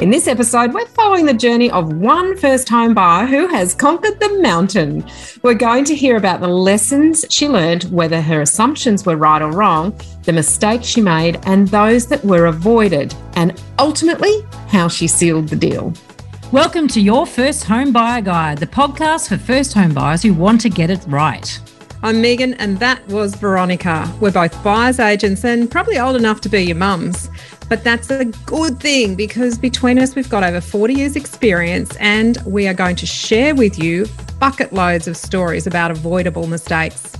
In this episode, we're following the journey of one first home buyer who has conquered the mountain. We're going to hear about the lessons she learned, whether her assumptions were right or wrong, the mistakes she made, and those that were avoided, and ultimately, how she sealed the deal. Welcome to Your First Home Buyer Guide, the podcast for first home buyers who want to get it right. I'm Megan, and that was Veronica. We're both buyers agents and probably old enough to be your mums. But that's a good thing because between us, we've got over 40 years' experience and we are going to share with you bucket loads of stories about avoidable mistakes.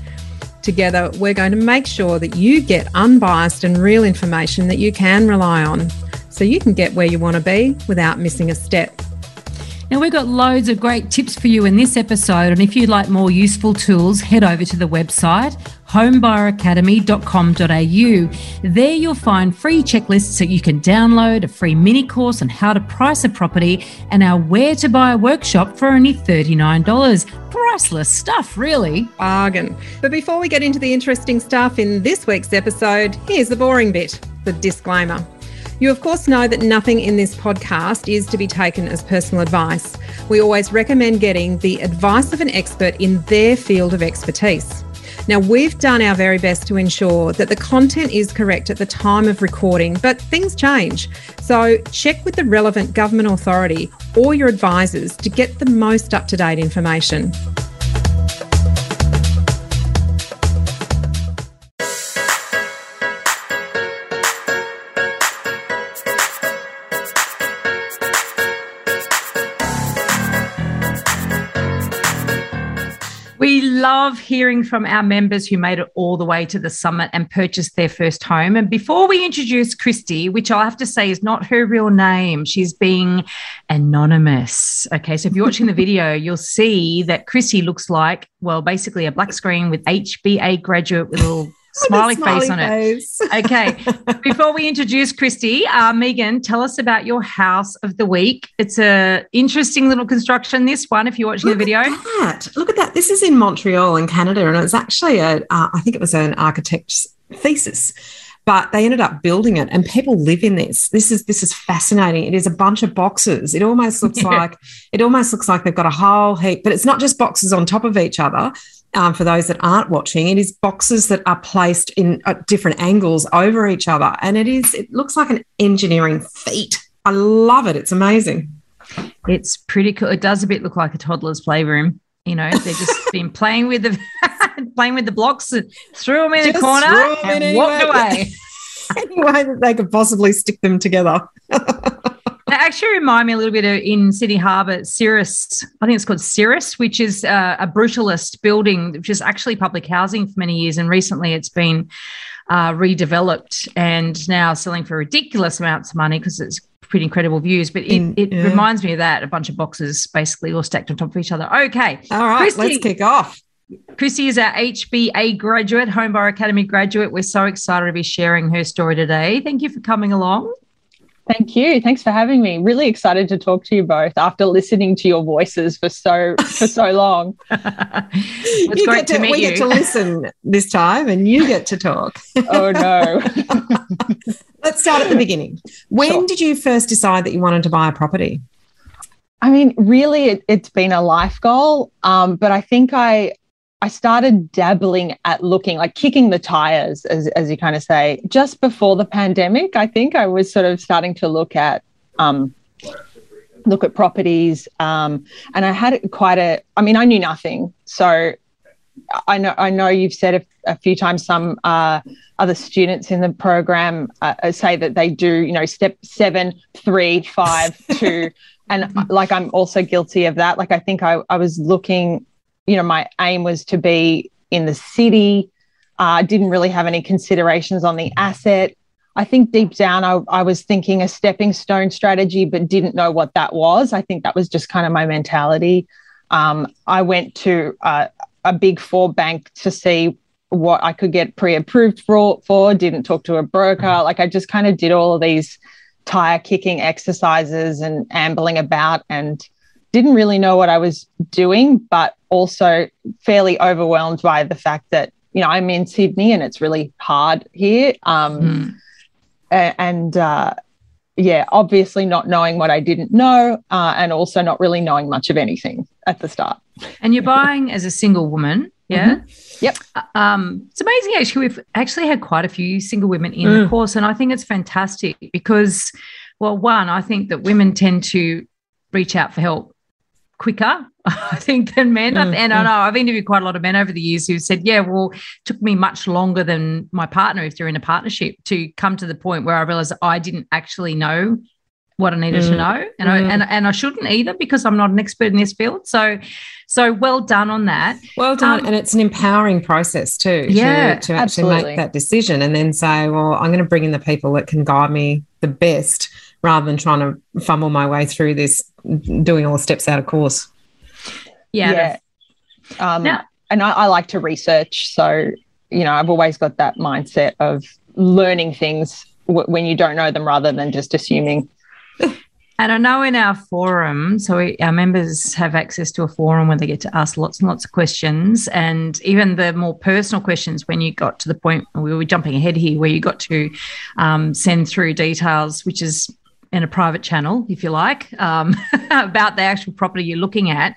Together, we're going to make sure that you get unbiased and real information that you can rely on so you can get where you want to be without missing a step. Now, we've got loads of great tips for you in this episode. And if you'd like more useful tools, head over to the website homebuyeracademy.com.au. There you'll find free checklists that you can download, a free mini course on how to price a property, and our Where to Buy workshop for only $39. Priceless stuff, really. Bargain. But before we get into the interesting stuff in this week's episode, here's the boring bit the disclaimer. You, of course, know that nothing in this podcast is to be taken as personal advice. We always recommend getting the advice of an expert in their field of expertise. Now, we've done our very best to ensure that the content is correct at the time of recording, but things change. So, check with the relevant government authority or your advisors to get the most up to date information. Love hearing from our members who made it all the way to the summit and purchased their first home. And before we introduce Christy, which I'll have to say is not her real name, she's being anonymous. Okay, so if you're watching the video, you'll see that Christy looks like, well, basically a black screen with HBA graduate with a little smiley, smiley face on face. it. Okay. Before we introduce Christy, uh, Megan, tell us about your house of the week. It's a interesting little construction. This one, if you're watching Look the video. At that. Look at that. This is in Montreal, in Canada, and it's actually a. Uh, I think it was an architect's thesis but they ended up building it and people live in this this is this is fascinating it is a bunch of boxes it almost looks yeah. like it almost looks like they've got a whole heap but it's not just boxes on top of each other um, for those that aren't watching, it is boxes that are placed in uh, different angles over each other, and it is it looks like an engineering feat. I love it. It's amazing. It's pretty cool. It does a bit look like a toddler's playroom. You know, they've just been playing with the playing with the blocks and threw them in just the corner and walked away. any way that they could possibly stick them together. They actually remind me a little bit of in Sydney Harbour, Sirius. I think it's called Sirius, which is uh, a brutalist building, which is actually public housing for many years. And recently it's been uh, redeveloped and now selling for ridiculous amounts of money because it's pretty incredible views. But it, in, it yeah. reminds me of that a bunch of boxes basically all stacked on top of each other. Okay. All right. Christy, let's kick off. Chrissy is our HBA graduate, Home Buyer Academy graduate. We're so excited to be sharing her story today. Thank you for coming along. Thank you. Thanks for having me. Really excited to talk to you both after listening to your voices for so for so long. it's great to, to meet we you. get to listen this time, and you get to talk. oh no. Let's start at the beginning. When sure. did you first decide that you wanted to buy a property? I mean, really, it, has been a life goal. Um, but I think I I started dabbling at looking like kicking the tires, as, as you kind of say, just before the pandemic. I think I was sort of starting to look at um, look at properties, um, and I had quite a. I mean, I knew nothing, so I know I know you've said a, a few times some uh, other students in the program uh, uh say that they do, you know, step seven, three, five, two. And like I'm also guilty of that. Like I think I, I was looking you know, my aim was to be in the city. I uh, didn't really have any considerations on the asset. I think deep down, I, I, was thinking a stepping stone strategy, but didn't know what that was. I think that was just kind of my mentality. Um, I went to uh, a big four bank to see what I could get pre approved for, for, didn't talk to a broker. Like I just kind of did all of these tire kicking exercises and ambling about and didn't really know what I was doing, but also fairly overwhelmed by the fact that you know I'm in Sydney and it's really hard here. Um, mm. And uh, yeah, obviously not knowing what I didn't know, uh, and also not really knowing much of anything at the start. And you're buying as a single woman, yeah. Mm-hmm. Yep. Um, it's amazing actually. We've actually had quite a few single women in mm. the course, and I think it's fantastic because, well, one, I think that women tend to reach out for help quicker, I think, than men. Mm, and I mm. know I've interviewed quite a lot of men over the years who said, yeah, well, it took me much longer than my partner, if they're in a partnership, to come to the point where I realized I didn't actually know what I needed mm, to know. And mm. I and, and I shouldn't either because I'm not an expert in this field. So so well done on that. Well done. Um, and it's an empowering process too. Yeah. To, to actually absolutely. make that decision and then say, well, I'm going to bring in the people that can guide me the best rather than trying to fumble my way through this, doing all the steps out of course. Yeah. yeah. Um, now, and I, I like to research. So, you know, I've always got that mindset of learning things w- when you don't know them rather than just assuming. And I know in our forum, so we, our members have access to a forum where they get to ask lots and lots of questions. And even the more personal questions, when you got to the point, we were jumping ahead here, where you got to um, send through details, which is in a private channel, if you like, um, about the actual property you're looking at.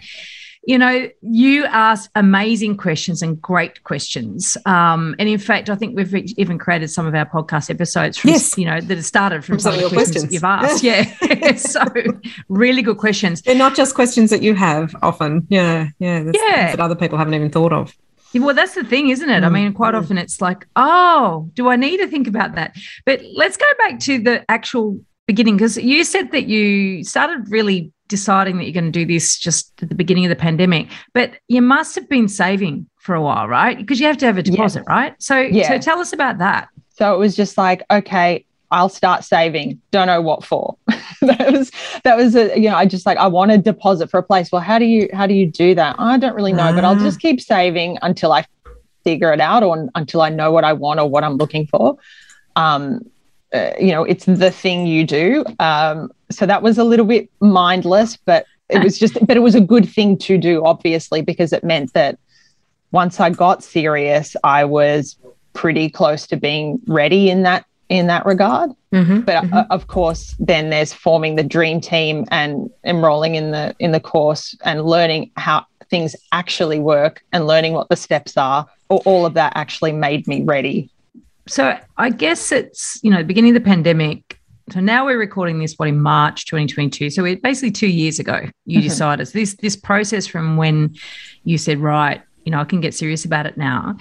You know, you ask amazing questions and great questions. Um, and in fact, I think we've even created some of our podcast episodes from, yes. you know, that have started from, from some of the questions, questions. you've asked. Yeah. yeah. so really good questions. They're not just questions that you have often. Yeah. Yeah. yeah. That other people haven't even thought of. Well, that's the thing, isn't it? Mm. I mean, quite often it's like, oh, do I need to think about that? But let's go back to the actual beginning because you said that you started really deciding that you're going to do this just at the beginning of the pandemic but you must have been saving for a while right because you have to have a deposit yeah. right so yeah. so tell us about that so it was just like okay I'll start saving. Don't know what for. that was that was a you know I just like I want a deposit for a place. Well, how do you how do you do that? I don't really know, but I'll just keep saving until I figure it out or until I know what I want or what I'm looking for. Um, uh, you know, it's the thing you do. Um, so that was a little bit mindless, but it was just, but it was a good thing to do, obviously, because it meant that once I got serious, I was pretty close to being ready in that in that regard. Mm-hmm, but mm-hmm. Uh, of course, then there's forming the dream team and enrolling in the in the course and learning how things actually work and learning what the steps are. All of that actually made me ready so I guess it's, you know, the beginning of the pandemic. So now we're recording this what in March 2022. So it basically two years ago you mm-hmm. decided so this this process from when you said, right, you know, I can get serious about it now.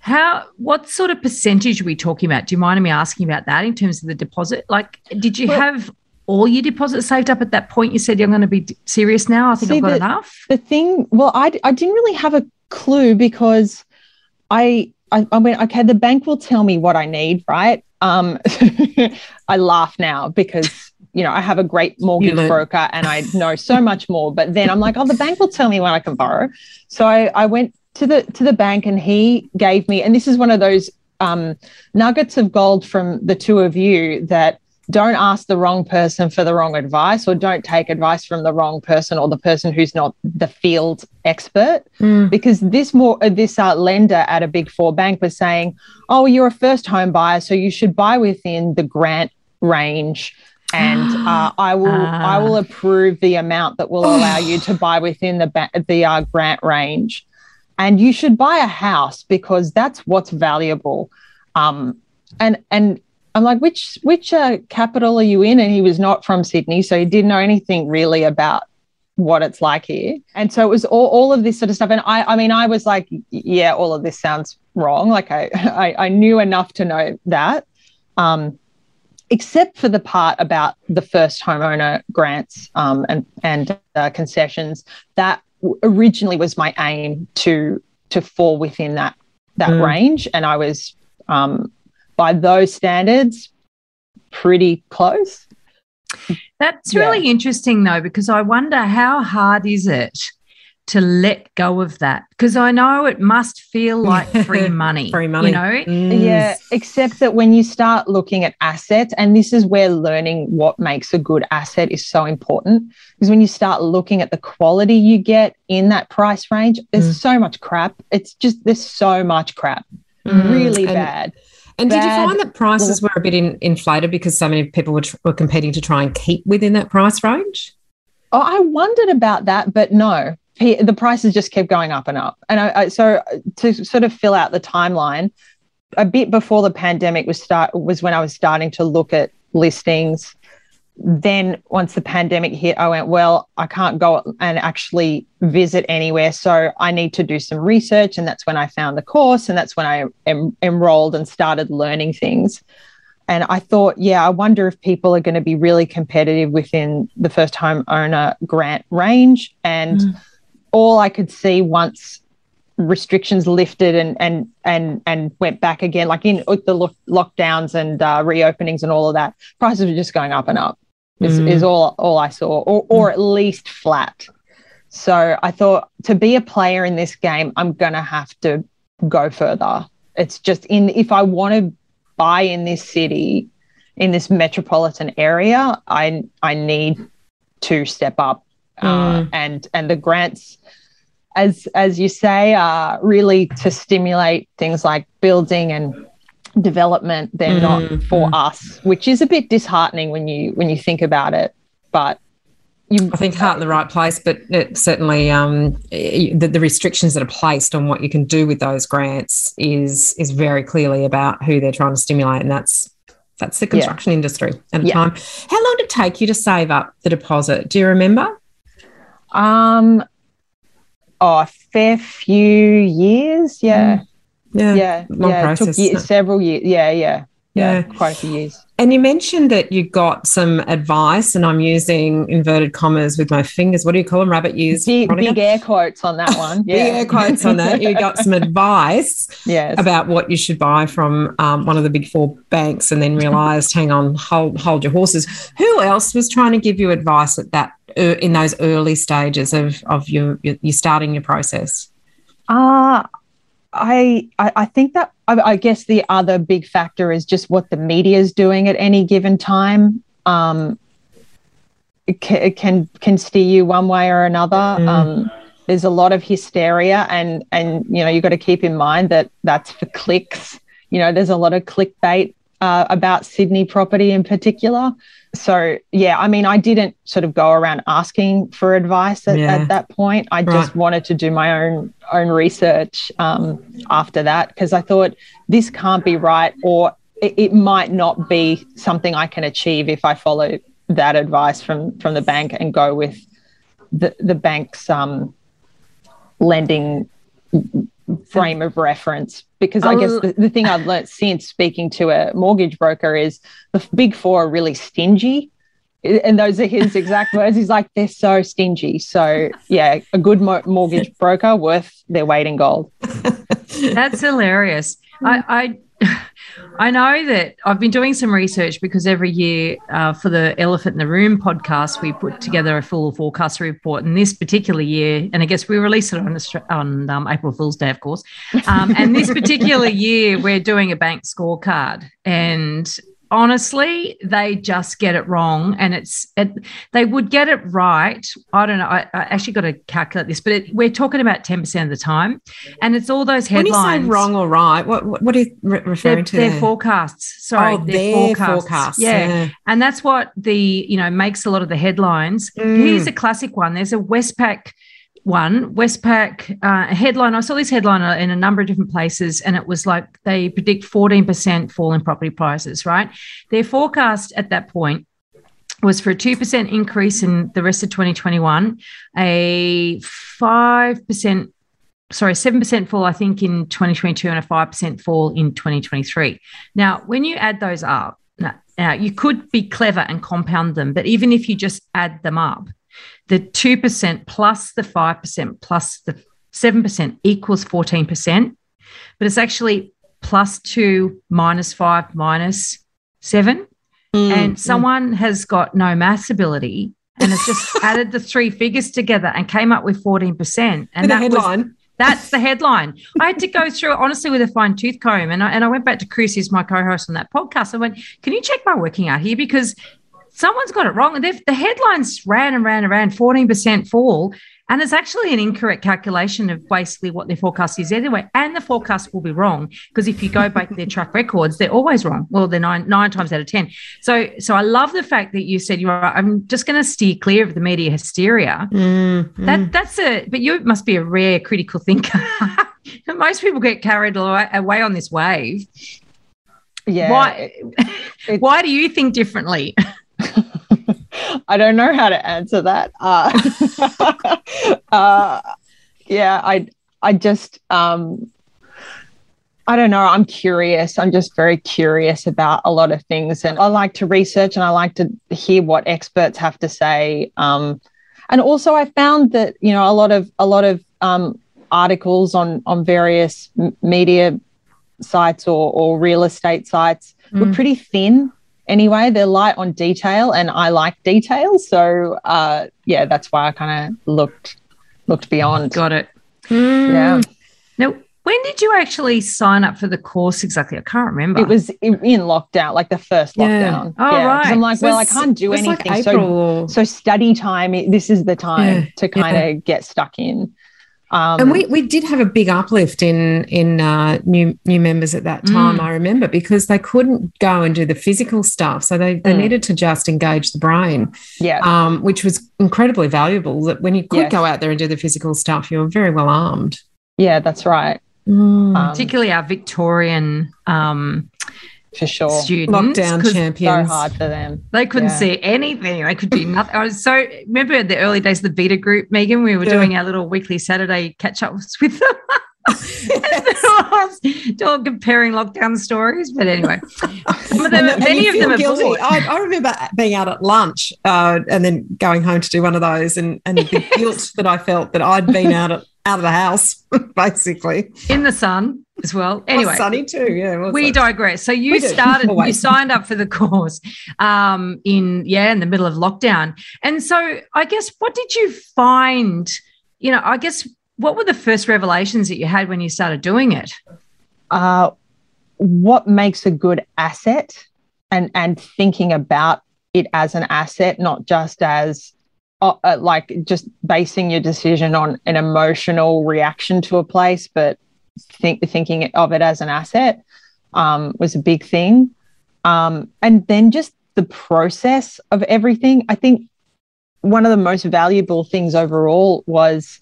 How what sort of percentage are we talking about? Do you mind me asking about that in terms of the deposit? Like, did you well, have all your deposits saved up at that point? You said you're going to be serious now. I think see, I've got the, enough. The thing, well, I I didn't really have a clue because I I, I went, okay, the bank will tell me what I need, right? Um, I laugh now because you know I have a great mortgage broker and I know so much more. But then I'm like, oh, the bank will tell me when I can borrow. So I, I went to the to the bank and he gave me, and this is one of those um, nuggets of gold from the two of you that don't ask the wrong person for the wrong advice or don't take advice from the wrong person or the person who's not the field expert mm. because this more uh, this uh, lender at a big four bank was saying oh you're a first home buyer so you should buy within the grant range and uh, I will I will ah. approve the amount that will allow you to buy within the ba- the uh, grant range, and you should buy a house because that's what's valuable. Um, and and I'm like, which which uh, capital are you in? And he was not from Sydney, so he didn't know anything really about what it's like here. And so it was all, all of this sort of stuff. And I, I mean, I was like, yeah, all of this sounds wrong. Like I, I, I knew enough to know that, um, except for the part about the first homeowner grants um, and and uh, concessions. That originally was my aim to to fall within that that mm. range, and I was um, by those standards, pretty close. That's yeah. really interesting, though, because I wonder how hard is it to let go of that? Because I know it must feel like free money. free money. You know? Mm. Yeah, except that when you start looking at assets, and this is where learning what makes a good asset is so important, because when you start looking at the quality you get in that price range, there's mm. so much crap. It's just, there's so much crap. Mm. Really and- bad And did you find that prices were a bit in, inflated because so many people were, tr- were competing to try and keep within that price range? Oh, I wondered about that, but no, the prices just kept going up and up. And I, I, so uh, to sort of fill out the timeline, a bit before the pandemic was start was when I was starting to look at listings. Then once the pandemic hit, I went, well, I can't go and actually visit anywhere, so I need to do some research, and that's when I found the course, and that's when I em- enrolled and started learning things. And I thought, yeah, I wonder if people are going to be really competitive within the first home owner grant range. And mm. all I could see once restrictions lifted and and and and went back again, like in the lo- lockdowns and uh, reopenings and all of that, prices were just going up and up. Is, mm. is all all I saw, or or at least flat. So I thought to be a player in this game, I'm gonna have to go further. It's just in if I want to buy in this city, in this metropolitan area, I I need to step up, uh, mm. and and the grants, as as you say, are really to stimulate things like building and development. They're mm. not for us, which is a bit disheartening when you when you think about it. But you, I think heart in the right place, but it certainly um, the, the, restrictions that are placed on what you can do with those grants is is very clearly about who they're trying to stimulate, and that's that's the construction yeah. industry at a yeah. time. How long did it take you to save up the deposit? Do you remember? Um, oh, a fair few years. Yeah, mm. yeah, yeah. Long yeah. Process, it took years, several years. Yeah, yeah yeah, yeah, quite a few years. And you mentioned that you got some advice, and I'm using inverted commas with my fingers. What do you call them? Rabbit ears. big, big air quotes on that one. Yeah. big air quotes on that. You got some advice yes. about what you should buy from um, one of the big four banks, and then realised, hang on, hold hold your horses. Who else was trying to give you advice at that uh, in those early stages of of your you starting your process? Uh I, I, I think that I, I, guess the other big factor is just what the media is doing at any given time. Um, it, can, it can can steer you one way or another. Mm. Um, there's a lot of hysteria, and and you know you've got to keep in mind that that's for clicks. You know, there's a lot of clickbait uh, about Sydney property in particular so yeah i mean i didn't sort of go around asking for advice at, yeah. at that point i right. just wanted to do my own own research um, after that because i thought this can't be right or it, it, might not be something i can achieve if i follow that advice from from the bank and go with the the bank's um, lending frame of reference because I guess oh. the, the thing I've learned since speaking to a mortgage broker is the big four are really stingy. And those are his exact words. He's like, they're so stingy. So, yeah, a good mo- mortgage broker worth their weight in gold. That's hilarious. I, I I know that I've been doing some research because every year uh, for the Elephant in the Room podcast, we put together a full forecast report. And this particular year, and I guess we release it on, on um, April Fool's Day, of course. Um, and this particular year, we're doing a bank scorecard. And honestly, they just get it wrong. And it's, it, they would get it right. I don't know. I, I actually got to calculate this, but it, we're talking about 10% of the time. And it's all those headlines. When you say wrong or right, what, what, what are you re- referring to? Their forecasts. Sorry. Oh, their, forecasts. forecasts. Yeah. yeah. And that's what the, you know, makes a lot of the headlines. Mm. Here's a classic one. There's a Westpac one, Westpac uh, headline. I saw this headline in a number of different places, and it was like they predict 14% fall in property prices, right? Their forecast at that point was for a 2% increase in the rest of 2021, a 5%, sorry, 7% fall, I think, in 2022, and a 5% fall in 2023. Now, when you add those up, now you could be clever and compound them, but even if you just add them up, the 2% plus the 5% plus the 7% equals 14%, but it's actually plus 2 minus 5 minus 7. Mm, and someone mm. has got no maths ability and has just added the three figures together and came up with 14%. And that headline. Was, that's the headline. I had to go through it honestly with a fine tooth comb. And I, and I went back to Chris, who's my co host on that podcast. I went, Can you check my working out here? Because someone's got it wrong. The headlines ran and ran and ran, 14% fall. And it's actually an incorrect calculation of basically what their forecast is anyway. And the forecast will be wrong because if you go back to their track records, they're always wrong. Well, they're nine nine times out of ten. So so I love the fact that you said you're I'm just going to steer clear of the media hysteria. Mm, mm. That's a but you must be a rare critical thinker. Most people get carried away on this wave. Yeah. Why? why do you think differently? I don't know how to answer that. Uh, uh, yeah, I I just um, I don't know. I'm curious. I'm just very curious about a lot of things, and I like to research and I like to hear what experts have to say. Um, and also, I found that you know a lot of a lot of um, articles on on various media sites or, or real estate sites mm. were pretty thin anyway. They're light on detail, and I like detail. So uh, yeah, that's why I kind of looked looked beyond. Got it. Mm. Yeah. Now, when did you actually sign up for the course exactly? I can't remember. It was in, lockdown, like the first lockdown. Yeah. Oh, yeah. right. I'm like, well, I can't do anything. Like so, so study time. This is the time yeah. to kind of yeah. get stuck in. Um, and we, we did have a big uplift in in uh, new new members at that time. Mm. I remember because they couldn't go and do the physical stuff, so they, they mm. needed to just engage the brain. Yeah, um, which was incredibly valuable. That when you could yes. go out there and do the physical stuff, you were very well armed. Yeah, that's right. Mm. Um, Particularly our Victorian um, for sure. Students, lockdown champions. So hard for them. They couldn't yeah. see anything. They could do nothing. I was so remember the early days of the beta group, Megan. We were yeah. doing our little weekly Saturday catch ups with them. all comparing lockdown stories, but anyway, many of them are guilty. I, I, remember being out at lunch uh, and then going home to do one of those, and, and the guilt that I felt that I'd been out at, out of the house, basically in the sun as well. Anyway, sunny too. Yeah, we digress. So you started, you signed up for the course um, in yeah in the middle of lockdown, and so I guess what did you find? You know, I guess what were the first revelations that you had when you started doing it? Uh, what makes a good asset, and and thinking about it as an asset, not just as uh, uh, like just basing your decision on an emotional reaction to a place, but think, thinking of it as an asset um, was a big thing. Um, and then just the process of everything. I think one of the most valuable things overall was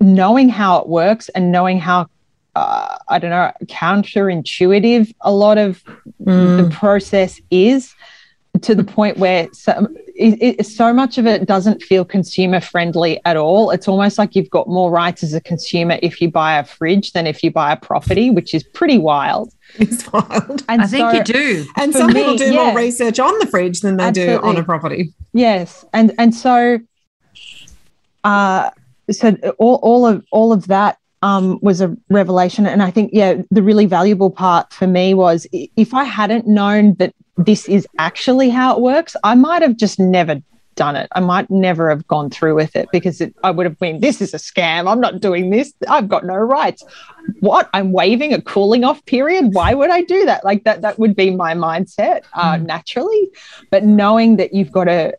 knowing how it works and knowing how uh, I don't know counterintuitive a lot of mm. the process is to the point where so, it, it, so much of it doesn't feel consumer friendly at all. It's almost like you've got more rights as a consumer if you buy a fridge than if you buy a property, which is pretty wild. It's wild. And I so, think you do. And some me, people do yeah, more research on the fridge than they absolutely. do on a property. Yes, and and so, uh, so all all of all of that um, was a revelation. And I think, yeah, the really valuable part for me was if I hadn't known that this is actually how it works, I might have just never done it. I might never have gone through with it because it, I would have been, this is a scam. I'm not doing this. I've got no rights. What? I'm waiving a cooling off period. Why would I do that? Like that, that would be my mindset uh, mm. naturally. But knowing that you've got to,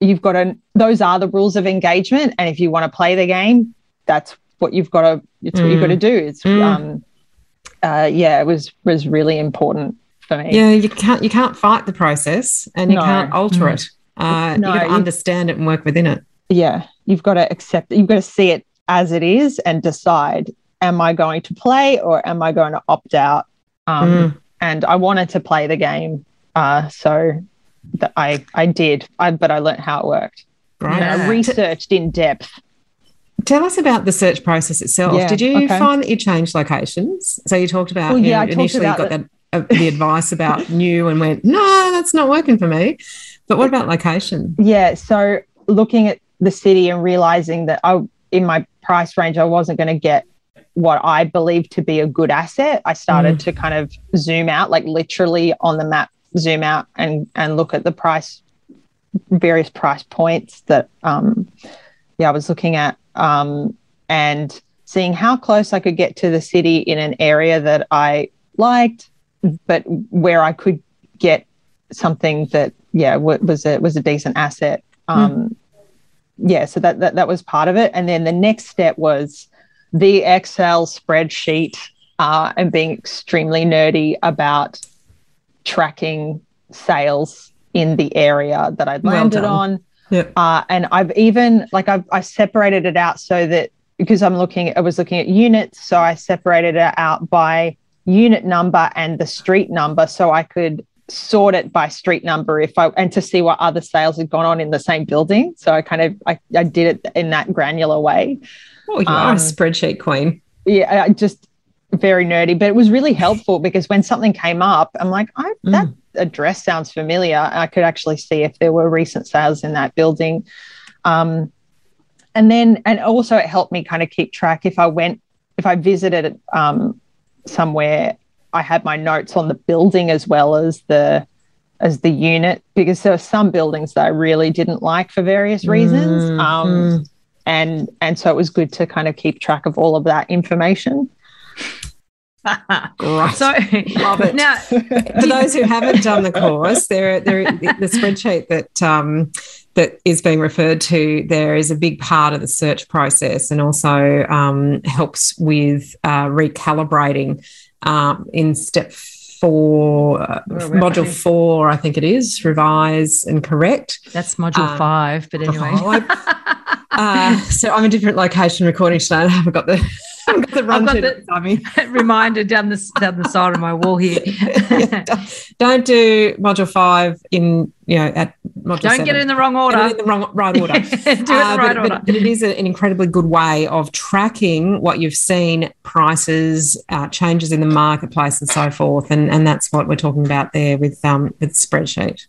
you've got to, those are the rules of engagement. And if you want to play the game, that's what you've got to, it's mm. what you've got to do. It's, mm. um, uh, yeah, it was, was really important for me. Yeah, you can't you can't fight the process and you no. can't alter mm. it. Uh, no, you got to understand it and work within it. Yeah, you've got to accept it. You've got to see it as it is and decide: Am I going to play or am I going to opt out? Um, mm. And I wanted to play the game, uh, so that I I did. I, but I learned how it worked. Right. I researched in depth. Tell us about the search process itself. Yeah, Did you okay. find that you changed locations? So you talked about well, yeah, you know, initially got that the advice about new and went, no, that's not working for me. But what about location? Yeah. So looking at the city and realizing that I, in my price range, I wasn't going to get what I believed to be a good asset, I started mm. to kind of zoom out, like literally on the map, zoom out and and look at the price, various price points that um, yeah, I was looking at, um, and seeing how close I could get to the city in an area that I liked, but where I could get something that yeah was a was a decent asset. Hmm. Um, mm. yeah, so that, that that was part of it. And then the next step was the Excel spreadsheet uh, and being extremely nerdy about tracking sales in the area that I'd landed done. on. Yep. Uh, and I've even like I've I separated it out so that because I'm looking, I was looking at units, so I separated it out by unit number and the street number, so I could sort it by street number if I and to see what other sales had gone on in the same building. So I kind of I, I did it in that granular way. Oh, you are Um, a spreadsheet queen. Yeah, I just very nerdy, but it was really helpful because when something came up, I'm like, I, that Mm. Address sounds familiar. I could actually see if there were recent sales in that building. Um, and then, and also it helped me kind of keep track if I went, if I visited um, somewhere, I had my notes on the building as well as the as the unit because there were some buildings that I really didn't like for various reasons. Mm, Um, mm. and and so it was good to kind of keep track of all of that information. Great. so Love it. now For those who haven't done the course, there, there, the spreadsheet that um, that is being referred to there is a big part of the search process, and also um, helps with uh, recalibrating um, in step four, uh, module four, I think it is, revise and correct. that's module Um, five, but anyway. Oh, Uh, so I'm a different location recording today. I haven't got the, I haven't got the run got the-. Reminder down the down the side of my wall here. Yeah, don't- don't do module five in you know at module Don't seven. get it in the wrong order. it in the wrong right order. Do it in the Uh, right but, order. but, but it is an incredibly good way of tracking what you've seen, prices, uh, changes in the marketplace, and so forth. And and that's what we're talking about there with um with spreadsheet.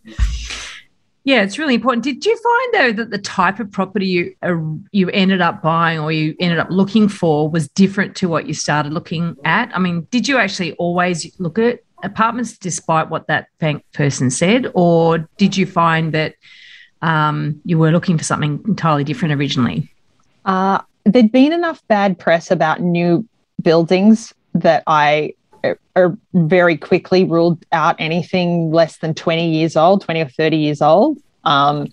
Yeah, it's really important. Did you find though that the type of property you uh, you ended up buying or you ended up looking for was different to what you started looking at? I mean, did you actually always look at apartments despite what that bank person said, or did you find that um, you were looking for something entirely different originally? Uh, there'd been enough bad press about new buildings that I uh, very quickly ruled out anything less than 20 years old, 20 or 30 years old. Um,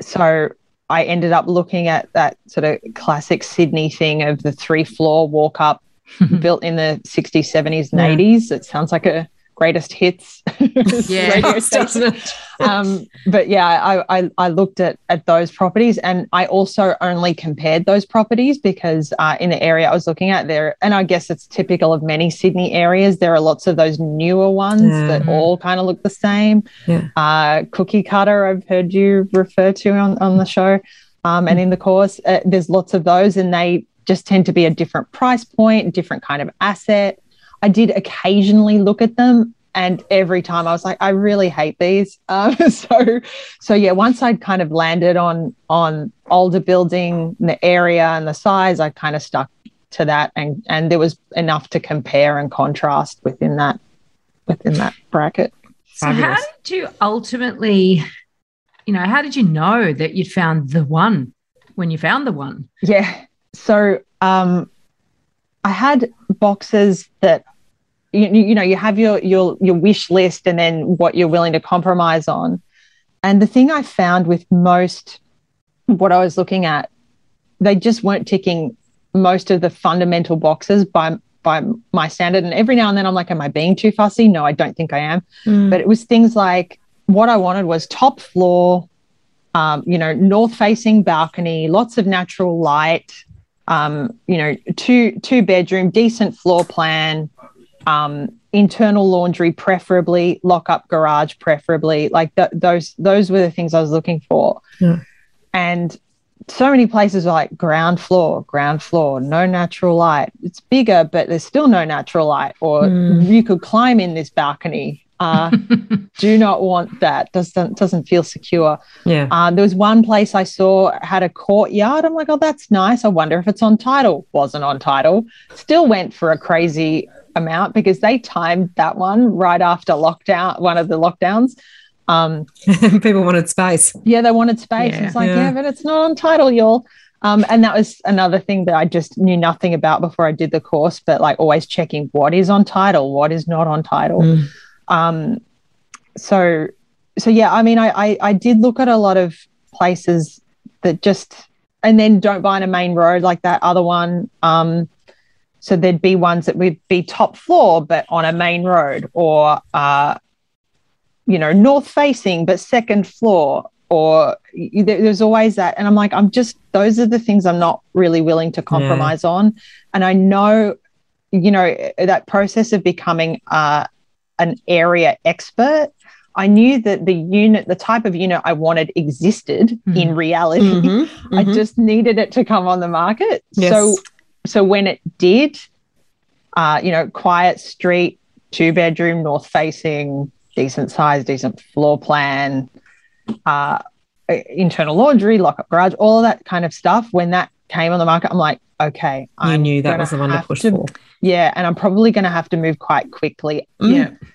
so I ended up looking at that sort of classic Sydney thing of the three floor walk up built in the 60s, 70s, and Yeah. 80s. It sounds like a greatest hits Yeah. radio station Doesn't um, but yeah, I, I I looked at at those properties, and I also only compared those properties because uh, in the area I was looking at there, and I guess it's typical of many Sydney areas. There are lots of those newer ones that Mhm. all kind of look the same. Yeah. Uh, cookie cutter, I've heard you refer to on on the show, um, and in the course, uh, there's lots of those, and they just tend to be a different price point, different kind of asset. I did occasionally look at them, and every time I was like, I really hate these. Um, so, so yeah, once I'd kind of landed on on older building, the area and the size, I kind of stuck to that, and and there was enough to compare and contrast within that within that bracket. So, how did you ultimately, you know, how did you know that you'd found the one when you found the one? Yeah. So um, I had boxes that you, you know you have your your your wish list and then what you're willing to compromise on. And the thing I found with most what I was looking at, they just weren't ticking most of the fundamental boxes by by my standard. And every now and then I'm like, am I being too fussy? No, I don't think I am Mm. but it was things like what I wanted was top floor, um, you know, north facing balcony, lots of natural light, um, you know, two two bedroom, decent floor plan, um, internal laundry preferably, lock up garage preferably. Like th- those those were the things I was looking for, Yeah. and so many places are like ground floor, ground floor, no natural light. It's bigger, but there's still no natural light. Or Mm. you could climb in this balcony. Uh, do not want that. Doesn't doesn't feel secure. Yeah. Uh, there was one place I saw had a courtyard. I'm like, oh, that's nice. I wonder if it's on title. Wasn't on title. Still went for a crazy amount because they timed that one right after lockdown, one of the lockdowns. Um, People wanted space. yeah, they wanted space. Yeah. it's like, Yeah. yeah. but it's not on title, y'all. Um, and that was another thing that I just knew nothing about before I did the course, but like always checking what is on title, what is not on title. Mm. Um, so, so yeah, I mean, I, I I did look at a lot of places that just and then don't buy in a main road like that other one. Um, so there'd be ones that would be top floor but on a main road, or uh, you know north facing but second floor, or there's always that. And I'm like, I'm just those are the things I'm not really willing to compromise yeah. on. And I know, you know, that process of becoming uh, an area expert I knew that the unit, the type of unit I wanted existed mm-hmm. in reality. Mm-hmm. Mm-hmm. I just needed it to come on the market. Yes. So, so when it did, uh, you know, quiet street, two bedroom, north facing, decent size, decent floor plan, uh, internal laundry, lock up garage, all of that kind of stuff. When that came on the market, I'm like, okay, I knew that was the one to push to, for. Yeah, and I'm probably going to have to move quite quickly. Mm. Yeah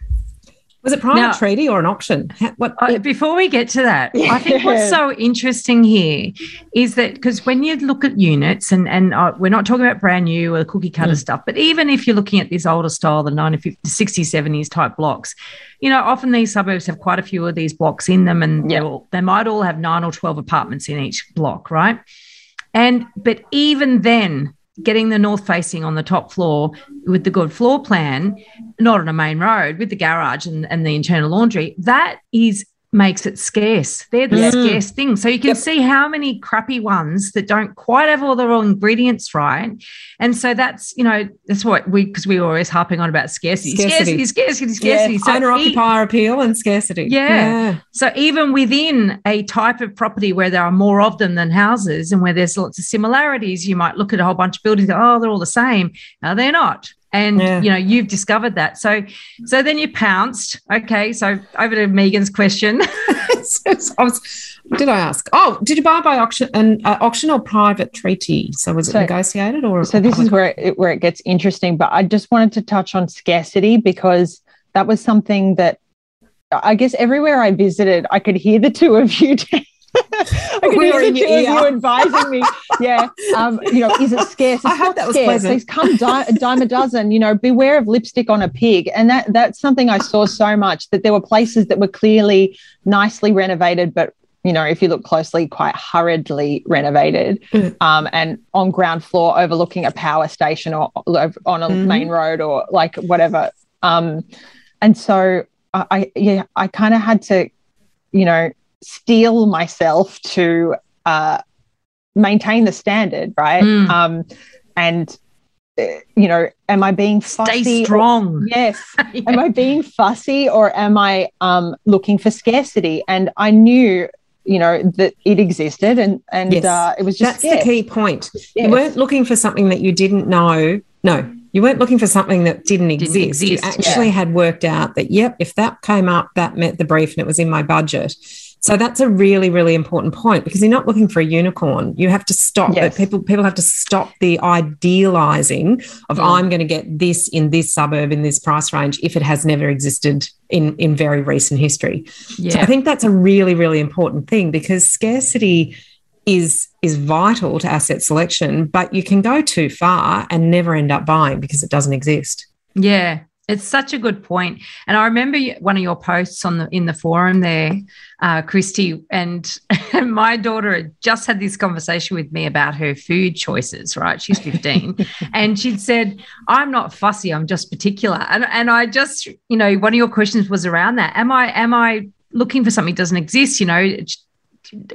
was it private now, treaty or an auction? What, uh, before we get to that, yeah. I think what's so interesting here is that because when you look at units, and and uh, we're not talking about brand new or cookie cutter mm. stuff, but even if you're looking at this older style, the 1950s, 60s, 70s type blocks, you know, often these suburbs have quite a few of these blocks in them, and yeah. all, they might all have nine or twelve apartments in each block, right? And but even then, getting the north facing on the top floor with the good floor plan, not on a main road with the garage and, and the internal laundry, that is makes it scarce. They're the mm. scarce things. So you can yep. see how many crappy ones that don't quite have all the wrong ingredients right. And so that's, you know, that's what we, because we were always harping on about scarcity, scarcity, scarcity, scarcity. So owner occupier appeal and scarcity. Yeah. yeah. So even within a type of property where there are more of them than houses and where there's lots of similarities, you might look at a whole bunch of buildings, oh, they're all the same. No, they're not and yeah. you know you've discovered that. So so then you pounced. Okay so over to megan's question. I was, did i ask? Oh did you buy by auction an uh, auction or private treaty? So was it so, negotiated or so this is where it, where it gets interesting but i just wanted to touch on scarcity because that was something that I guess everywhere I visited, I could hear the two of you I can we two of you advising me. Yeah, um, you know, is it scarce? It's I hope that was scarce. pleasant. These come di- a dime a dozen. You know, beware of lipstick on a pig, and that that's something I saw so much that there were places that were clearly nicely renovated, but you know, if you look closely, quite hurriedly renovated, mm. um, and on ground floor overlooking a power station or on a mm. main road or like whatever. Um, and so I, I yeah, I kind of had to, you know, steel myself to uh, maintain the standard, right? Mm. Um, and uh, you know, am I being fussy? Stay strong. Or, yes. yeah. Am I being fussy or am I um, looking for scarcity? And I knew, you know, that it existed and and yes. uh, it was just that's the key point. Yes. You weren't looking for something that you didn't know. No, you weren't looking for something that didn't, didn't exist. exist. You actually yeah. had worked out that, yep, if that came up, that met the brief and it was in my budget. So that's a really, really important point because you're not looking for a unicorn. You have to stop yes. People people have to stop the idealizing of mm. I'm going to get this in this suburb in this price range if it has never existed in in very recent history. Yeah. So I think that's a really, really important thing because scarcity is is vital to asset selection, but you can go too far and never end up buying because it doesn't exist. Yeah, it's such a good point. And I remember one of your posts on the in the forum there, uh, Christy, and, and my daughter had just had this conversation with me about her food choices, right? She's 15. and she'd said, I'm not fussy, I'm just particular. And and I just, you know, one of your questions was around that. Am I am I looking for something that doesn't exist? You know,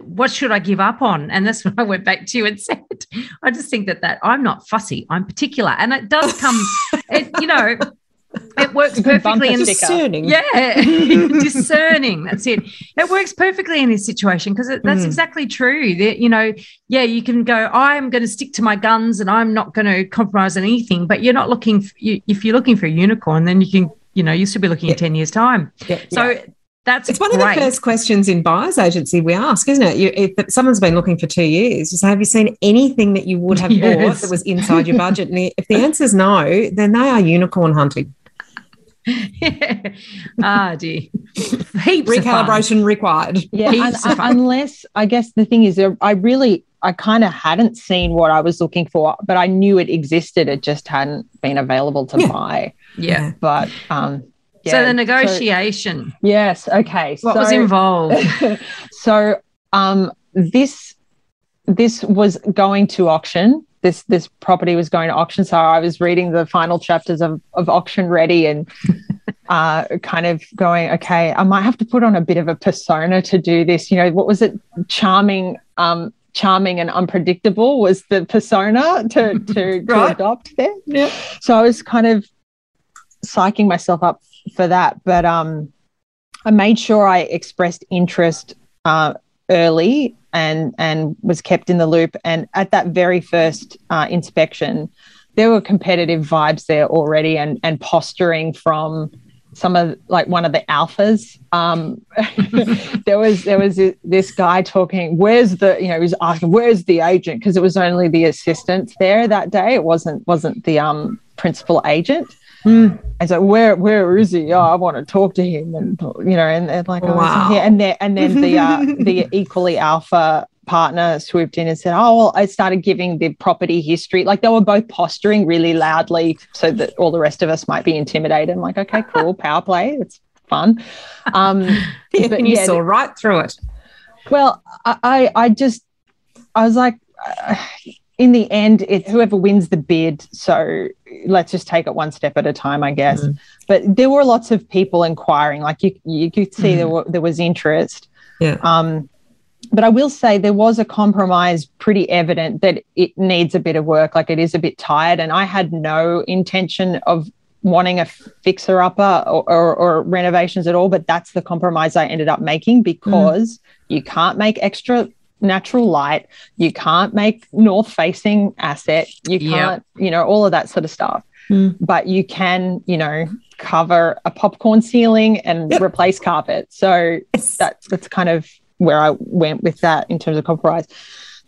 what should I give up on? And that's when I went back to you and said, I just think that that I'm not fussy, I'm particular. And it does come, it, you know, it works perfectly in discerning. Yeah, discerning. That's it. It works perfectly in this situation because that's mm. exactly true. That you know, yeah, you can go. I'm going to stick to my guns and I'm not going to compromise on anything. But you're not looking. For, you, if you're looking for a unicorn, then you can. You know, you should be looking yeah. at ten years time. Yeah. So. Yeah. That's it's one of the first questions in buyer's agency we ask, isn't it? You, if someone's been looking for two years, you say, "Have you seen anything that you would have yes. bought that was inside your budget?" And if the answer is no, then they are unicorn hunting. ah, dear. Heaps Recalibration required. Yeah, un- unless I guess the thing is, I really, I kind of hadn't seen what I was looking for, but I knew it existed. It just hadn't been available to yeah. buy. Yeah, but um, yeah, so the negotiation. So, yes. Okay. What so, was involved? so um, this this was going to auction. This this property was going to auction. So I was reading the final chapters of, of Auction Ready and uh, kind of going, okay, I might have to put on a bit of a persona to do this. You know, what was it? Charming, um, charming and unpredictable was the persona to to, Right. to adopt there. Yeah. So I was kind of psyching myself up for that, but um, I made sure I expressed interest uh, early and and was kept in the loop. And at that very first uh, inspection, there were competitive vibes there already, and and posturing from some of like one of the alphas. Um, there was there was this guy talking. Where's the you know he was asking where's the agent because it was only the assistant there that day. It wasn't wasn't the um principal agent. Mm. And so where where is he? Oh, I want to talk to him, and you know, and, and like, oh, Wow. wow. and then and then the uh, the equally alpha partner swooped in and said, oh, well, I started giving the property history. Like they were both posturing really loudly, so that all the rest of us might be intimidated. I'm like, okay, cool, power play, it's fun. Um, Yeah, But and you yeah, saw right through it. well, I, I I just, I was like, uh, in the end, it whoever wins the bid. So let's just take it one step at a time, I guess. Mm. But there were lots of people inquiring. Like you, you could see there were, there was interest. Yeah. Um, but I will say there was a compromise pretty evident that it needs a bit of work. Like it is a bit tired, and I had no intention of wanting a fixer upper or, or, or renovations at all. But that's the compromise I ended up making because you can't make extra natural light, you can't make north facing aspect, you can't, you know, all of that sort of stuff. Mm. But you can, you know, cover a popcorn ceiling and Yep. replace carpet. So Yes. that's that's kind of where I went with that in terms of compromise.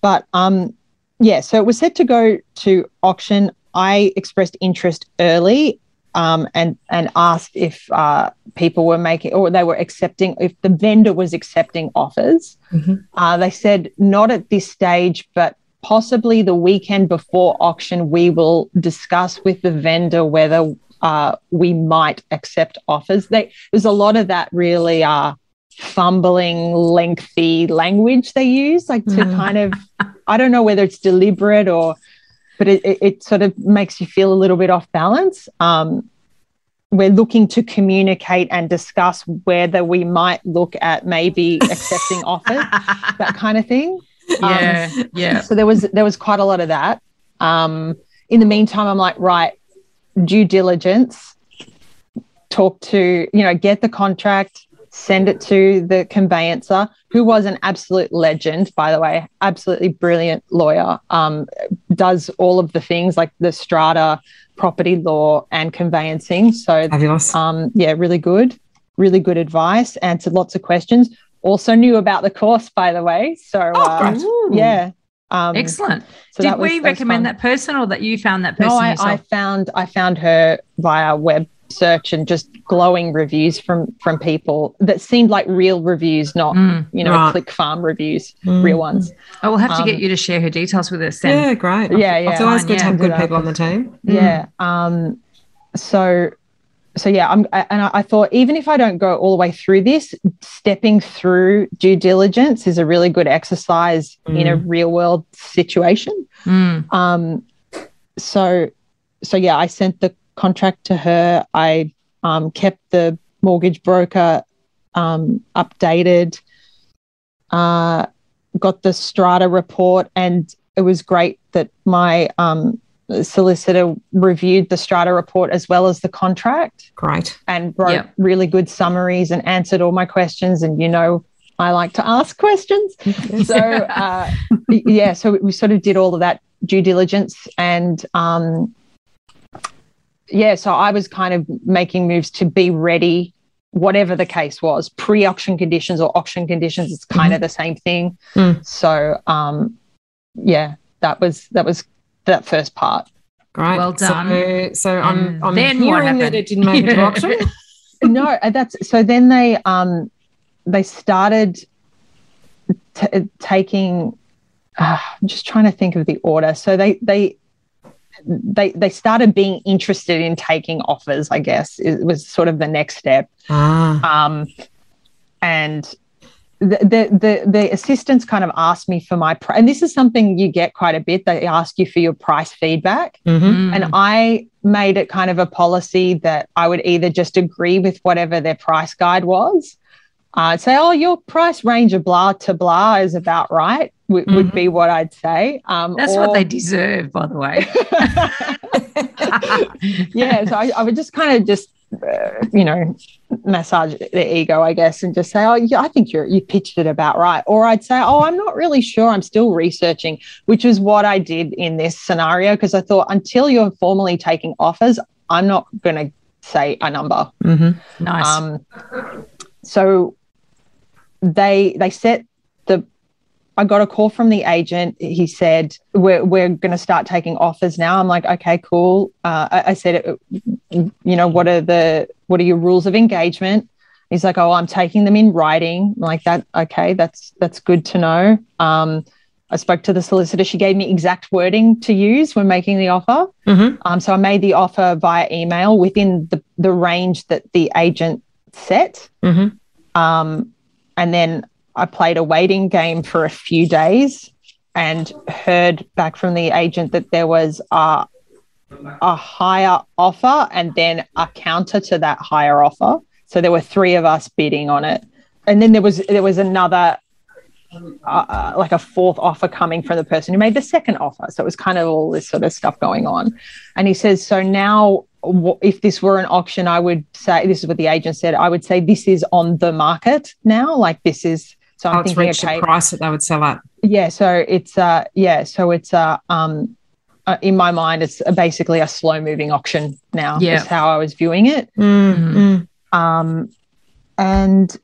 But um, yeah, so it was set to go to auction. I expressed interest early um, and and asked if uh, people were making or they were accepting if the vendor was accepting offers. Mhm. Uh, they said not at this stage, but possibly the weekend before auction, we will discuss with the vendor whether uh, we might accept offers. They, there's a lot of that really uh, fumbling, lengthy language they use, like to Mm. kind of, I don't know whether it's deliberate or, but it, it, it sort of makes you feel a little bit off balance. Um, we're looking to communicate and discuss whether we might look at maybe accepting offers, that kind of thing. yeah, yeah. So there was there was quite a lot of that. Um, in the meantime, I'm like, right, due diligence. Talk to you know, get the contract, send it to the conveyancer, who was an absolute legend, by the way, absolutely brilliant lawyer. Um, does all of the things like the strata, property law, and conveyancing. So Fabulous. um, yeah, really good, really good advice. Answered lots of questions. Also knew about the course, by the way. So uh, great. yeah, um, Excellent. So Did that was- we recommend fun. that person or that you found that person No, I, I found I found her via web search and just glowing reviews from from people that seemed like real reviews, not Mm. you know Right. click farm reviews, Mm. real ones. I will have to Um, get you to share her details with us then. Yeah, great. Yeah, yeah. It's always good to have good people on the team. Mm. Yeah. Um, so so yeah, I'm I, and I, I thought even if I don't go all the way through this, stepping through due diligence is a really good exercise in a real world situation. Mm. Um, so, so yeah, I sent the contract to her. I um, kept the mortgage broker um, updated. Uh, got the strata report, and it was great that my um, solicitor reviewed the strata report as well as the contract Great. and wrote Yeah. really good summaries and answered all my questions. And you know, I like to ask questions so uh, yeah so we sort of did all of that due diligence and um, yeah so i was kind of making moves to be ready whatever the case was pre-auction conditions or auction conditions it's kind of the same thing Mm. so um, yeah that was that was that first part Great. Well done. so I'm, I'm then what hearing that happened? it didn't make it to auction. no uh, that's so then they um they started t- taking uh, i'm just trying to think of the order so they they they they started being interested in taking offers i guess it was sort of the next step ah, um and the, the the the assistants kind of asked me for my pr- and this is something you get quite a bit they ask you for your price feedback Mhm. Mm. and i made it kind of a policy that i would either just agree with whatever their price guide was uh, say oh your price range of blah to blah is about right w- would Mhm. be what i'd say um, That's or- what they deserve, by the way. yeah so I, I would just kind of just uh, you know massage their ego i guess and just say oh yeah i think you're you pitched it about right or i'd say oh i'm not really sure i'm still researching which is what i did in this scenario because i thought until you're formally taking offers i'm not going to say a number Mhm. Nice. um, so they they set the. I got a call from the agent. He said we're we're going to start taking offers now. I'm like, okay, cool. Uh, I, I said, uh, you know, what are the what are your rules of engagement? He's like, oh, I'm taking them in writing. I'm like that. Okay, that's that's good to know. Um, I spoke to the solicitor. She gave me exact wording to use when making the offer. Mhm. Um, so I made the offer via email within the, the range that the agent set. Mhm. Um, and then I played a waiting game for a few days and heard back from the agent that there was a, a higher offer and then a counter to that higher offer. So there were three of us bidding on it. And then there was there was another uh, uh, like a fourth offer coming from the person who made the second offer. So it was kind of all this sort of stuff going on. And he says, so now if this were an auction, I would say this is what the agent said. I would say this is on the market now. Like this is. So I'm Oh, it's thinking, reached okay, a price that they would sell at. yeah. So it's uh, yeah. So it's uh, um, uh, in my mind, it's basically a slow moving auction now. Yeah. is how I was viewing it. Mm, mm. Um, and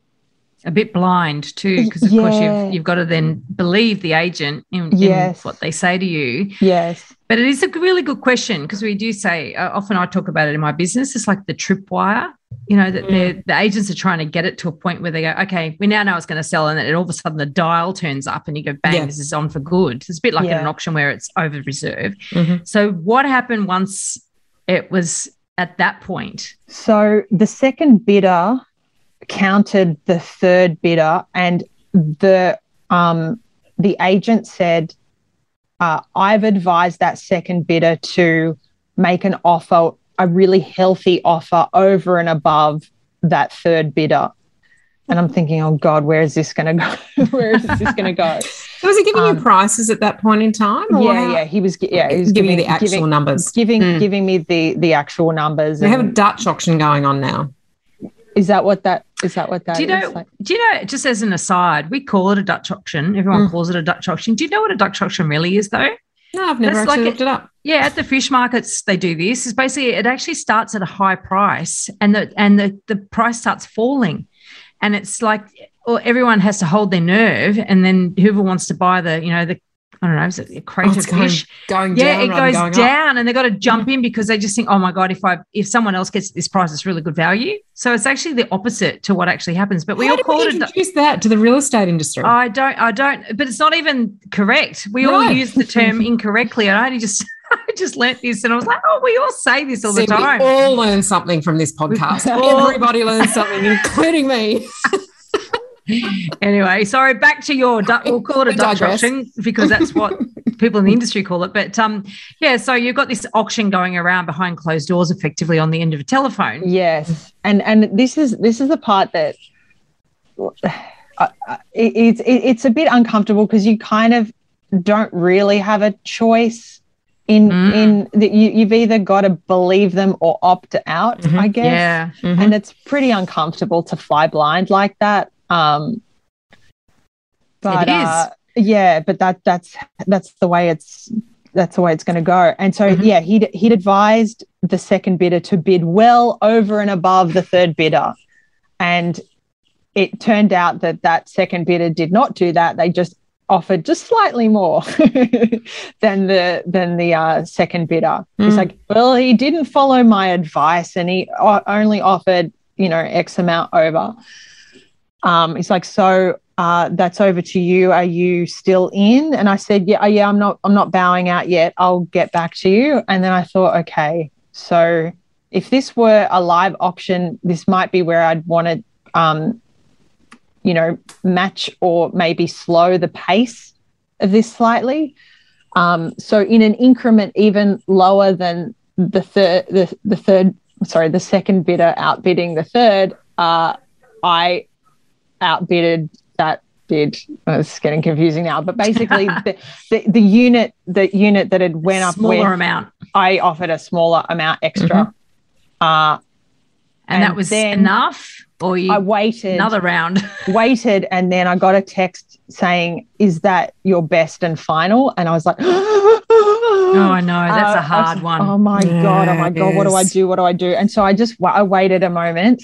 a bit blind too, because of course you've you've got to then believe the agent in, in what they say to you. yes, But it is a really good question because we do say uh, often I talk about it in my business. It's like the tripwire. You know that Mm. the agents are trying to get it to a point where they go, okay, we now know it's going to sell, and then all of a sudden the dial turns up, and you go, bang, Yeah. this is on for good. It's a bit like Yeah. an auction where it's over reserved. Mhm. So what happened once it was at that point? So the second bidder counted the third bidder, and the um, the agent said, uh, "I've advised that second bidder to make an offer, a really healthy offer over and above that third bidder." And I'm thinking, "Oh God, where is this going to go? where is this going to go?" So was he giving Um, you prices at that point in time? or yeah, how- yeah, he was. Yeah, he was giving you the actual giving, numbers. giving Mm. giving me the the actual numbers. They have a Dutch auction going on now. Is that what that is? That what that do you is? know? Like- do you know? Just as an aside, we call it a Dutch auction. Everyone Mm. calls it a Dutch auction. Do you know what a Dutch auction really is, though? No, I've never That's actually like looked it up. Yeah, at the fish markets they do this. Is basically it actually starts at a high price, and the and the the price starts falling, and it's like well, everyone has to hold their nerve, and then whoever wants to buy the you know the I don't know is it a crate Oh, of going, fish? going Yeah, down. it goes going up. down, and they've got to jump in because they just think, oh my god, if I if someone else gets this price, it's really good value. So it's actually the opposite to what actually happens. But we How all call we it. introduce that to the real estate industry? I don't, I don't, but it's not even correct. We all use the term incorrectly. And I only just, I just learnt this and I was like, oh, we all say this all the time. We all learn something from this podcast. Everybody learns something, including me. Anyway, sorry, back to your, Du- we'll call it a Dutch auction because that's what people in the industry call it. But um, yeah, so you've got this auction going around behind closed doors effectively on the end of a telephone. Yes, and and this is this is the part that uh, it, it's it, it's a bit uncomfortable because you kind of don't really have a choice in Mm. in that you you've either got to believe them or opt out. Mhm. I guess. Yeah. Mhm. and it's pretty uncomfortable to fly blind like that. Um, but is. Uh, yeah, but that that's that's the way it's that's the way it's going to go. And so Mhm. yeah, he'd he'd advised the second bidder to bid well over and above the third bidder, and it turned out that that second bidder did not do that. They just offered just slightly more than the than the uh, second bidder. He's Mm. like, well, he didn't follow my advice, and he o- only offered you know X amount over. Um, he's like, so uh, that's over to you. Are you still in? And I said, yeah, yeah. I'm not. I'm not bowing out yet. I'll get back to you. And then I thought, okay, so if this were a live auction, this might be where I'd want to. Um, you know, match or maybe slow the pace of this slightly. Um, so in an increment even lower than the third, the, the third, sorry, the second bidder outbidding the third, uh, I outbidded that bid. It's getting confusing now, but basically the, the, the unit the unit that had went up Smaller with, amount. I offered a smaller amount extra. Mhm. Uh, And, that was enough? Or you I waited another round? waited and then I got a text saying, Is that your best and final? And I was like, Oh, I know. That's Uh, a hard was- one. Oh my God. Oh my God. What do I do? What do I do? And so I just, I waited a moment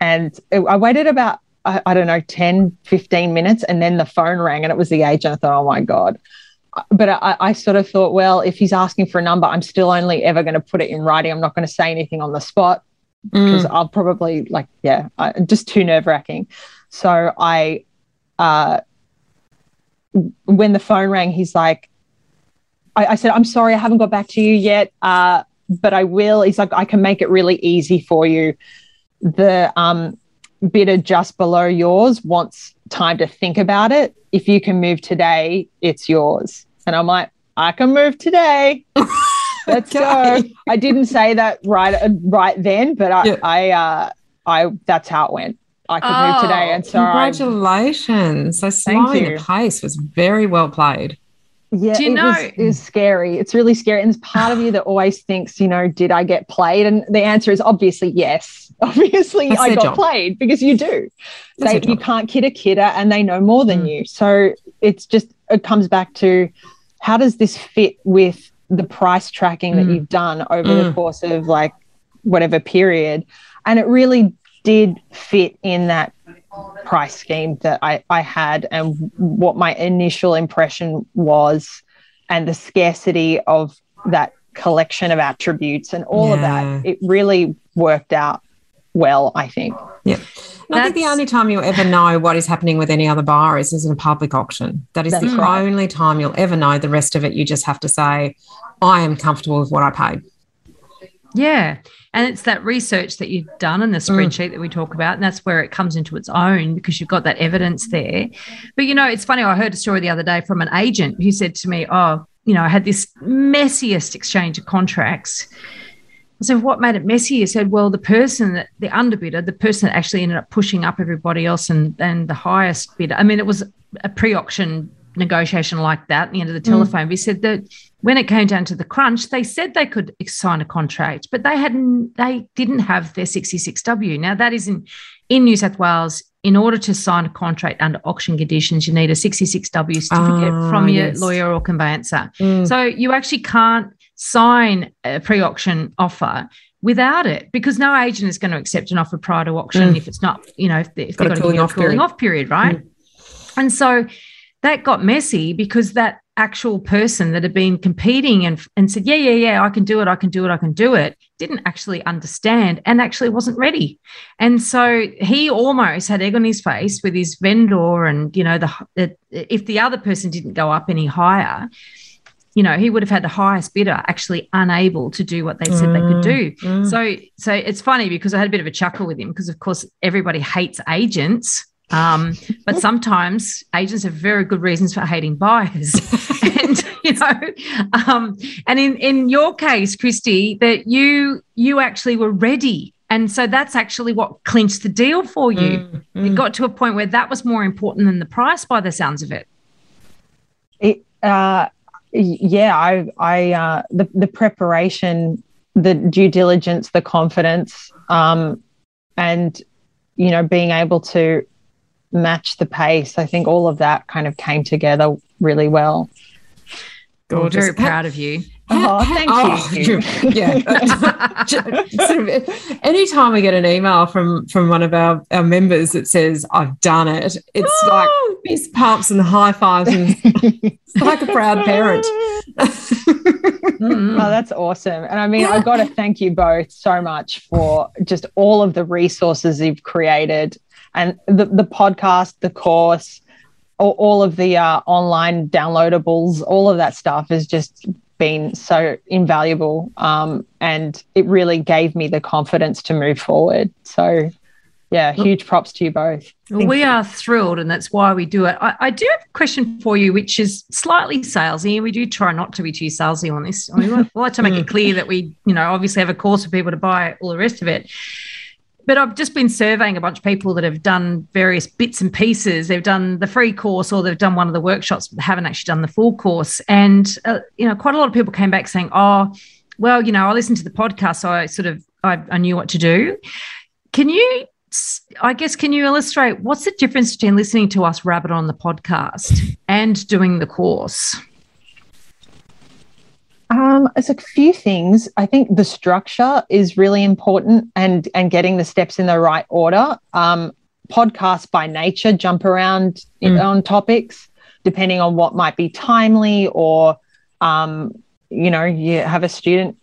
and it- I waited about, I, I don't know, 10, 15 minutes. And then the phone rang and it was the agent. I thought, oh my God. But I, I sort of thought, well, if he's asking for a number, I'm still only ever going to put it in writing. I'm not going to say anything on the spot because Mm. I'll probably like, yeah, I, just too nerve wracking. So I, uh, when the phone rang, he's like, I, I said, I'm sorry, I haven't got back to you yet, uh, but I will. He's like, I can make it really easy for you. The um, bidder just below yours wants time to think about it. If you can move today, it's yours. And I'm like, I can move today. Let's Okay. go. I didn't say that right right then, but I Yeah. I uh I that's how it went. I could move today, Oh, and so Congratulations. So slowing you. the pace was very well played. Yeah, Do you it know- was, it was scary. It's really scary, and there's part of you that always thinks, you know, did I get played? And the answer is obviously yes. Obviously, That's I got job. played because you do. They, you can't kid a kidder, and they know more than Mm. you. So it's just it comes back to how does this fit with the price tracking that Mm. you've done over the Mm. course of like whatever period, and it really did fit in that price scheme that I, I had and what my initial impression was and the scarcity of that collection of attributes and all of that it really worked out well i think Yeah. And I think the only time you'll ever know what is happening with any other bar is, is in a public auction. That is That's the right. only time you'll ever know. The rest of it, you just have to say, I am comfortable with what I paid. Yeah. And it's that research that you've done in the Mm. spreadsheet that we talk about. And that's where it comes into its own because you've got that evidence there. But, you know, it's funny. I heard a story the other day from an agent who said to me, Oh, you know, I had this messiest exchange of contracts. I said, What made it messy? He said, Well, the person that the underbidder, the person that actually ended up pushing up everybody else and, and the highest bidder. I mean, it was a pre auction negotiation like that at the end of the telephone. But he said that when it came down to the crunch, they said they could sign a contract, but they hadn't. They didn't have their 66W. Now that is in in New South Wales. In order to sign a contract under auction conditions, you need a 66W certificate Ah, from your yes. lawyer or conveyancer. Mm. So you actually can't sign a pre-auction offer without it because no agent is going to accept an offer prior to auction Mm. if it's not, you know, if, they, if Got a they've got cooling a off cooling period. off period, right? And so that got messy because that actual person that had been competing and, and said, yeah, yeah, yeah, I can do it, I can do it, I can do it, didn't actually understand and actually wasn't ready. And so he almost had egg on his face with his vendor and, you know, the, the if the other person didn't go up any higher, you know, he would have had the highest bidder actually unable to do what they said they could do. Mm. So, so it's funny because I had a bit of a chuckle with him because, of course, everybody hates agents, um, but sometimes agents have very good reasons for hating buyers. and you know, um, and in in your case, Christy, that you you actually were ready, and so that's actually what clinched the deal for you. Mm, It mm. got to a point where that was more important than the price, by the sounds of it. it uh yeah i i uh the, the preparation the due diligence the confidence um and you know being able to match the pace i think all of that kind of came together really well I'm Gorgeous. very proud of you. Oh, thank Oh, you. yeah. sort of, anytime we get an email from from one of our, our members that says I've done it, it's ah. like fist pumps and high fives and it's like a proud parent. Oh, that's awesome. And I mean, I've got to thank you both so much for just all of the resources you've created and the, the podcast, the course, all, all of the uh, online downloadables, all of that stuff has just been so invaluable. Um, and it really gave me the confidence to move forward. So, yeah, huge props to you both. Well, we are thrilled, and that's why we do it. I, I, do have a question for you, which is slightly salesy, and we do try not to be too salesy on this. I mean, we like to make it clear that we, you know, obviously have a course for people to buy all the rest of it. But I've just been surveying a bunch of people that have done various bits and pieces. They've done the free course or they've done one of the workshops, but haven't actually done the full course. And uh, you know, quite a lot of people came back saying, "Oh, well, you know, I listened to the podcast, so I sort of I, I knew what to do." Can you I guess, can you illustrate what's the difference between listening to us rabbit on the podcast and doing the course? Um, it's a few things. I think the structure is really important and and getting the steps in the right order. Um, podcasts by nature jump around mm. on topics depending on what might be timely or um, you know you have a student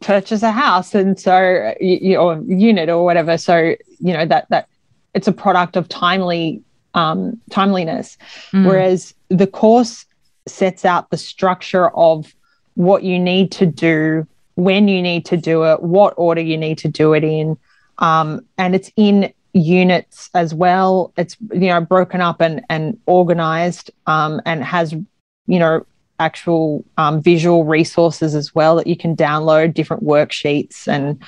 purchase a house and so you, or unit or whatever so you know that that it's a product of timely um, timeliness mm. whereas the course sets out the structure of what you need to do when you need to do it what order you need to do it in. Um, and it's in units as well. It's you know broken up and and organized um, and has you know actual um, visual resources as well that you can download different worksheets and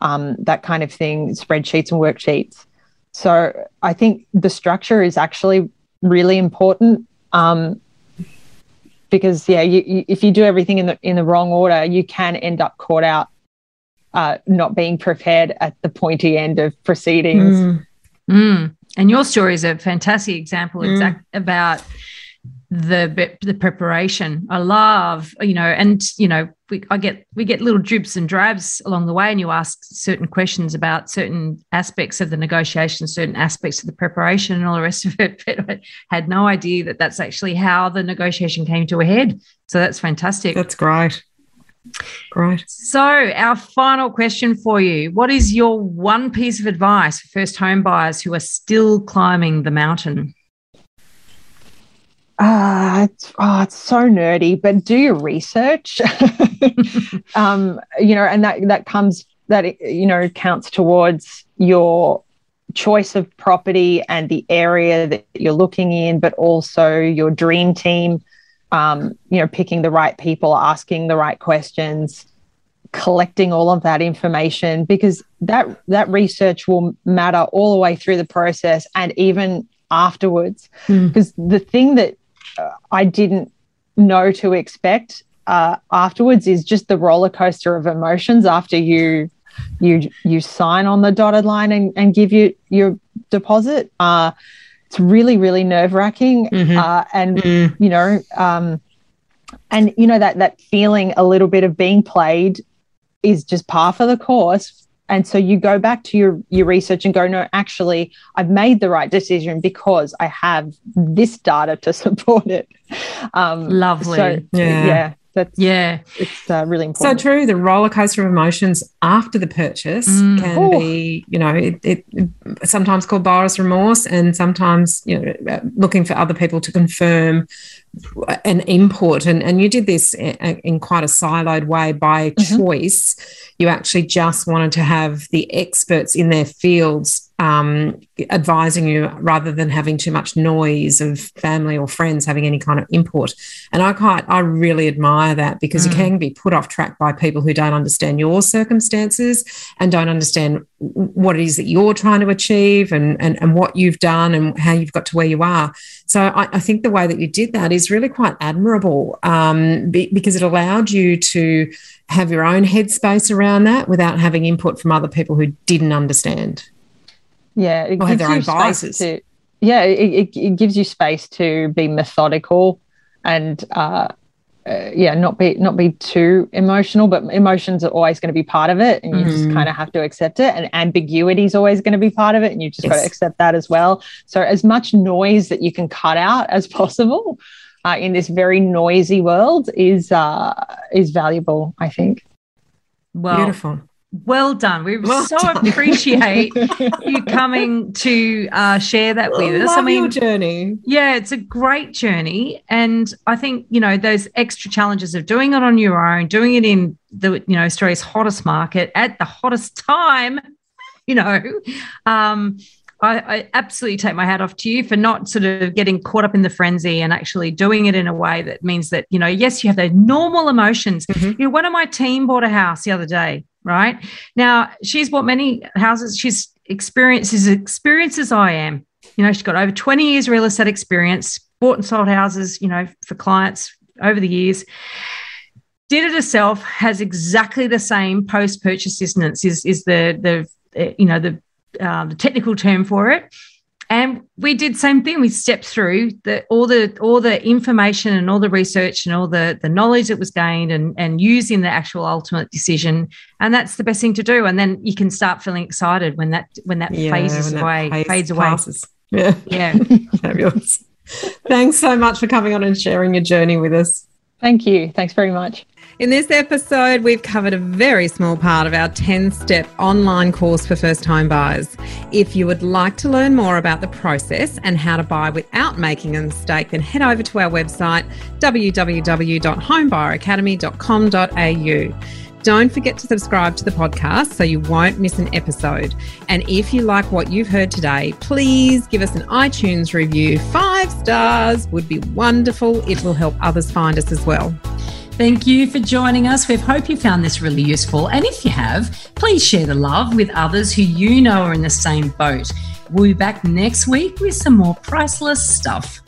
um, that kind of thing, spreadsheets and worksheets. So I think the structure is actually really important. Um, because yeah, you, you, if you do everything in the in the wrong order, you can end up caught out uh, not being prepared at the pointy end of proceedings. Mm. Mm. And your story is a fantastic example mm. exact about the the preparation. I love, you know, and you know, we I get we get little dribs and drabs along the way, and you ask certain questions about certain aspects of the negotiation, certain aspects of the preparation, and all the rest of it. But I had no idea that that's actually how the negotiation came to a head. So that's fantastic. That's great. Great. So, our final question for you What is your one piece of advice for first home buyers who are still climbing the mountain? Uh, it's, oh, it's so nerdy, but do your research. um, you know, and that that comes that you know counts towards your choice of property and the area that you're looking in, but also your dream team. Um, you know, picking the right people, asking the right questions, collecting all of that information because that that research will matter all the way through the process and even afterwards. Mm. Because the thing that I didn't know to expect uh, afterwards is just the roller coaster of emotions after you you you sign on the dotted line and, and give you your deposit. Uh, it's really really nerve wracking, mm-hmm. uh, and mm. you know, um, and you know that that feeling a little bit of being played is just par for the course and so you go back to your your research and go no actually i've made the right decision because i have this data to support it. Um lovely. so, yeah. yeah that's yeah it's uh, really important so true the roller coaster of emotions after the purchase mm. can Ooh. be you know it, it, sometimes called buyer's remorse and sometimes you know looking for other people to confirm an input and, and you did this in, in quite a siloed way by mm-hmm. choice you actually just wanted to have the experts in their fields um, advising you rather than having too much noise of family or friends having any kind of input. And I quite, I really admire that because mm. you can be put off track by people who don't understand your circumstances and don't understand what it is that you're trying to achieve and, and, and what you've done and how you've got to where you are. So I, I think the way that you did that is really quite admirable um, be, because it allowed you to have your own headspace around that without having input from other people who didn't understand yeah it or have their own biases to, yeah it, it, it, gives you space to be methodical and uh, uh, yeah not be not be too emotional but emotions are always going to be part of it and you mm. just kind of have to accept it and ambiguity is always going to be part of it and you just yes. got to accept that as well so as much noise that you can cut out as possible uh, in this very noisy world is uh, is valuable i think well, Beautiful. Well done. We well so done. appreciate you coming to uh, share that with us. I mean, your journey. Yeah, it's a great journey, and I think you know those extra challenges of doing it on your own, doing it in the you know Australia's hottest market at the hottest time. you know. Um, I, I, absolutely take my hat off to you for not sort of getting caught up in the frenzy and actually doing it in a way that means that, you know, yes, you have those normal emotions. Mm-hmm. You know, one of my team bought a house the other day, right? Now, she's bought many houses. She's experienced as experienced as I am. You know, she's got over 20 years real estate experience, bought and sold houses, you know, for clients over the years did it herself has exactly the same post purchase dissonance is is the the you know the uh, the technical term for it and we did same thing. We stepped through the all the all the information and all the research and all the the knowledge that was gained and and using the actual ultimate decision. And that's the best thing to do. And then you can start feeling excited when that when that yeah, phases when away that fades away. yeah. Yeah. Fabulous. Thanks so much for coming on and sharing your journey with us. Thank you. Thanks very much in this episode, we've covered a very small part of our 10 step online course for first home buyers. If you would like to learn more about the process and how to buy without making a mistake, then head over to our website www.homebuyeracademy.com.au. Don't forget to subscribe to the podcast so you won't miss an episode. And if you like what you've heard today, please give us an iTunes review. Five stars would be wonderful. It will help others find us as well. Thank you for joining us. We hope you found this really useful. And if you have, please share the love with others who you know are in the same boat. We'll be back next week with some more priceless stuff.